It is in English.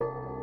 you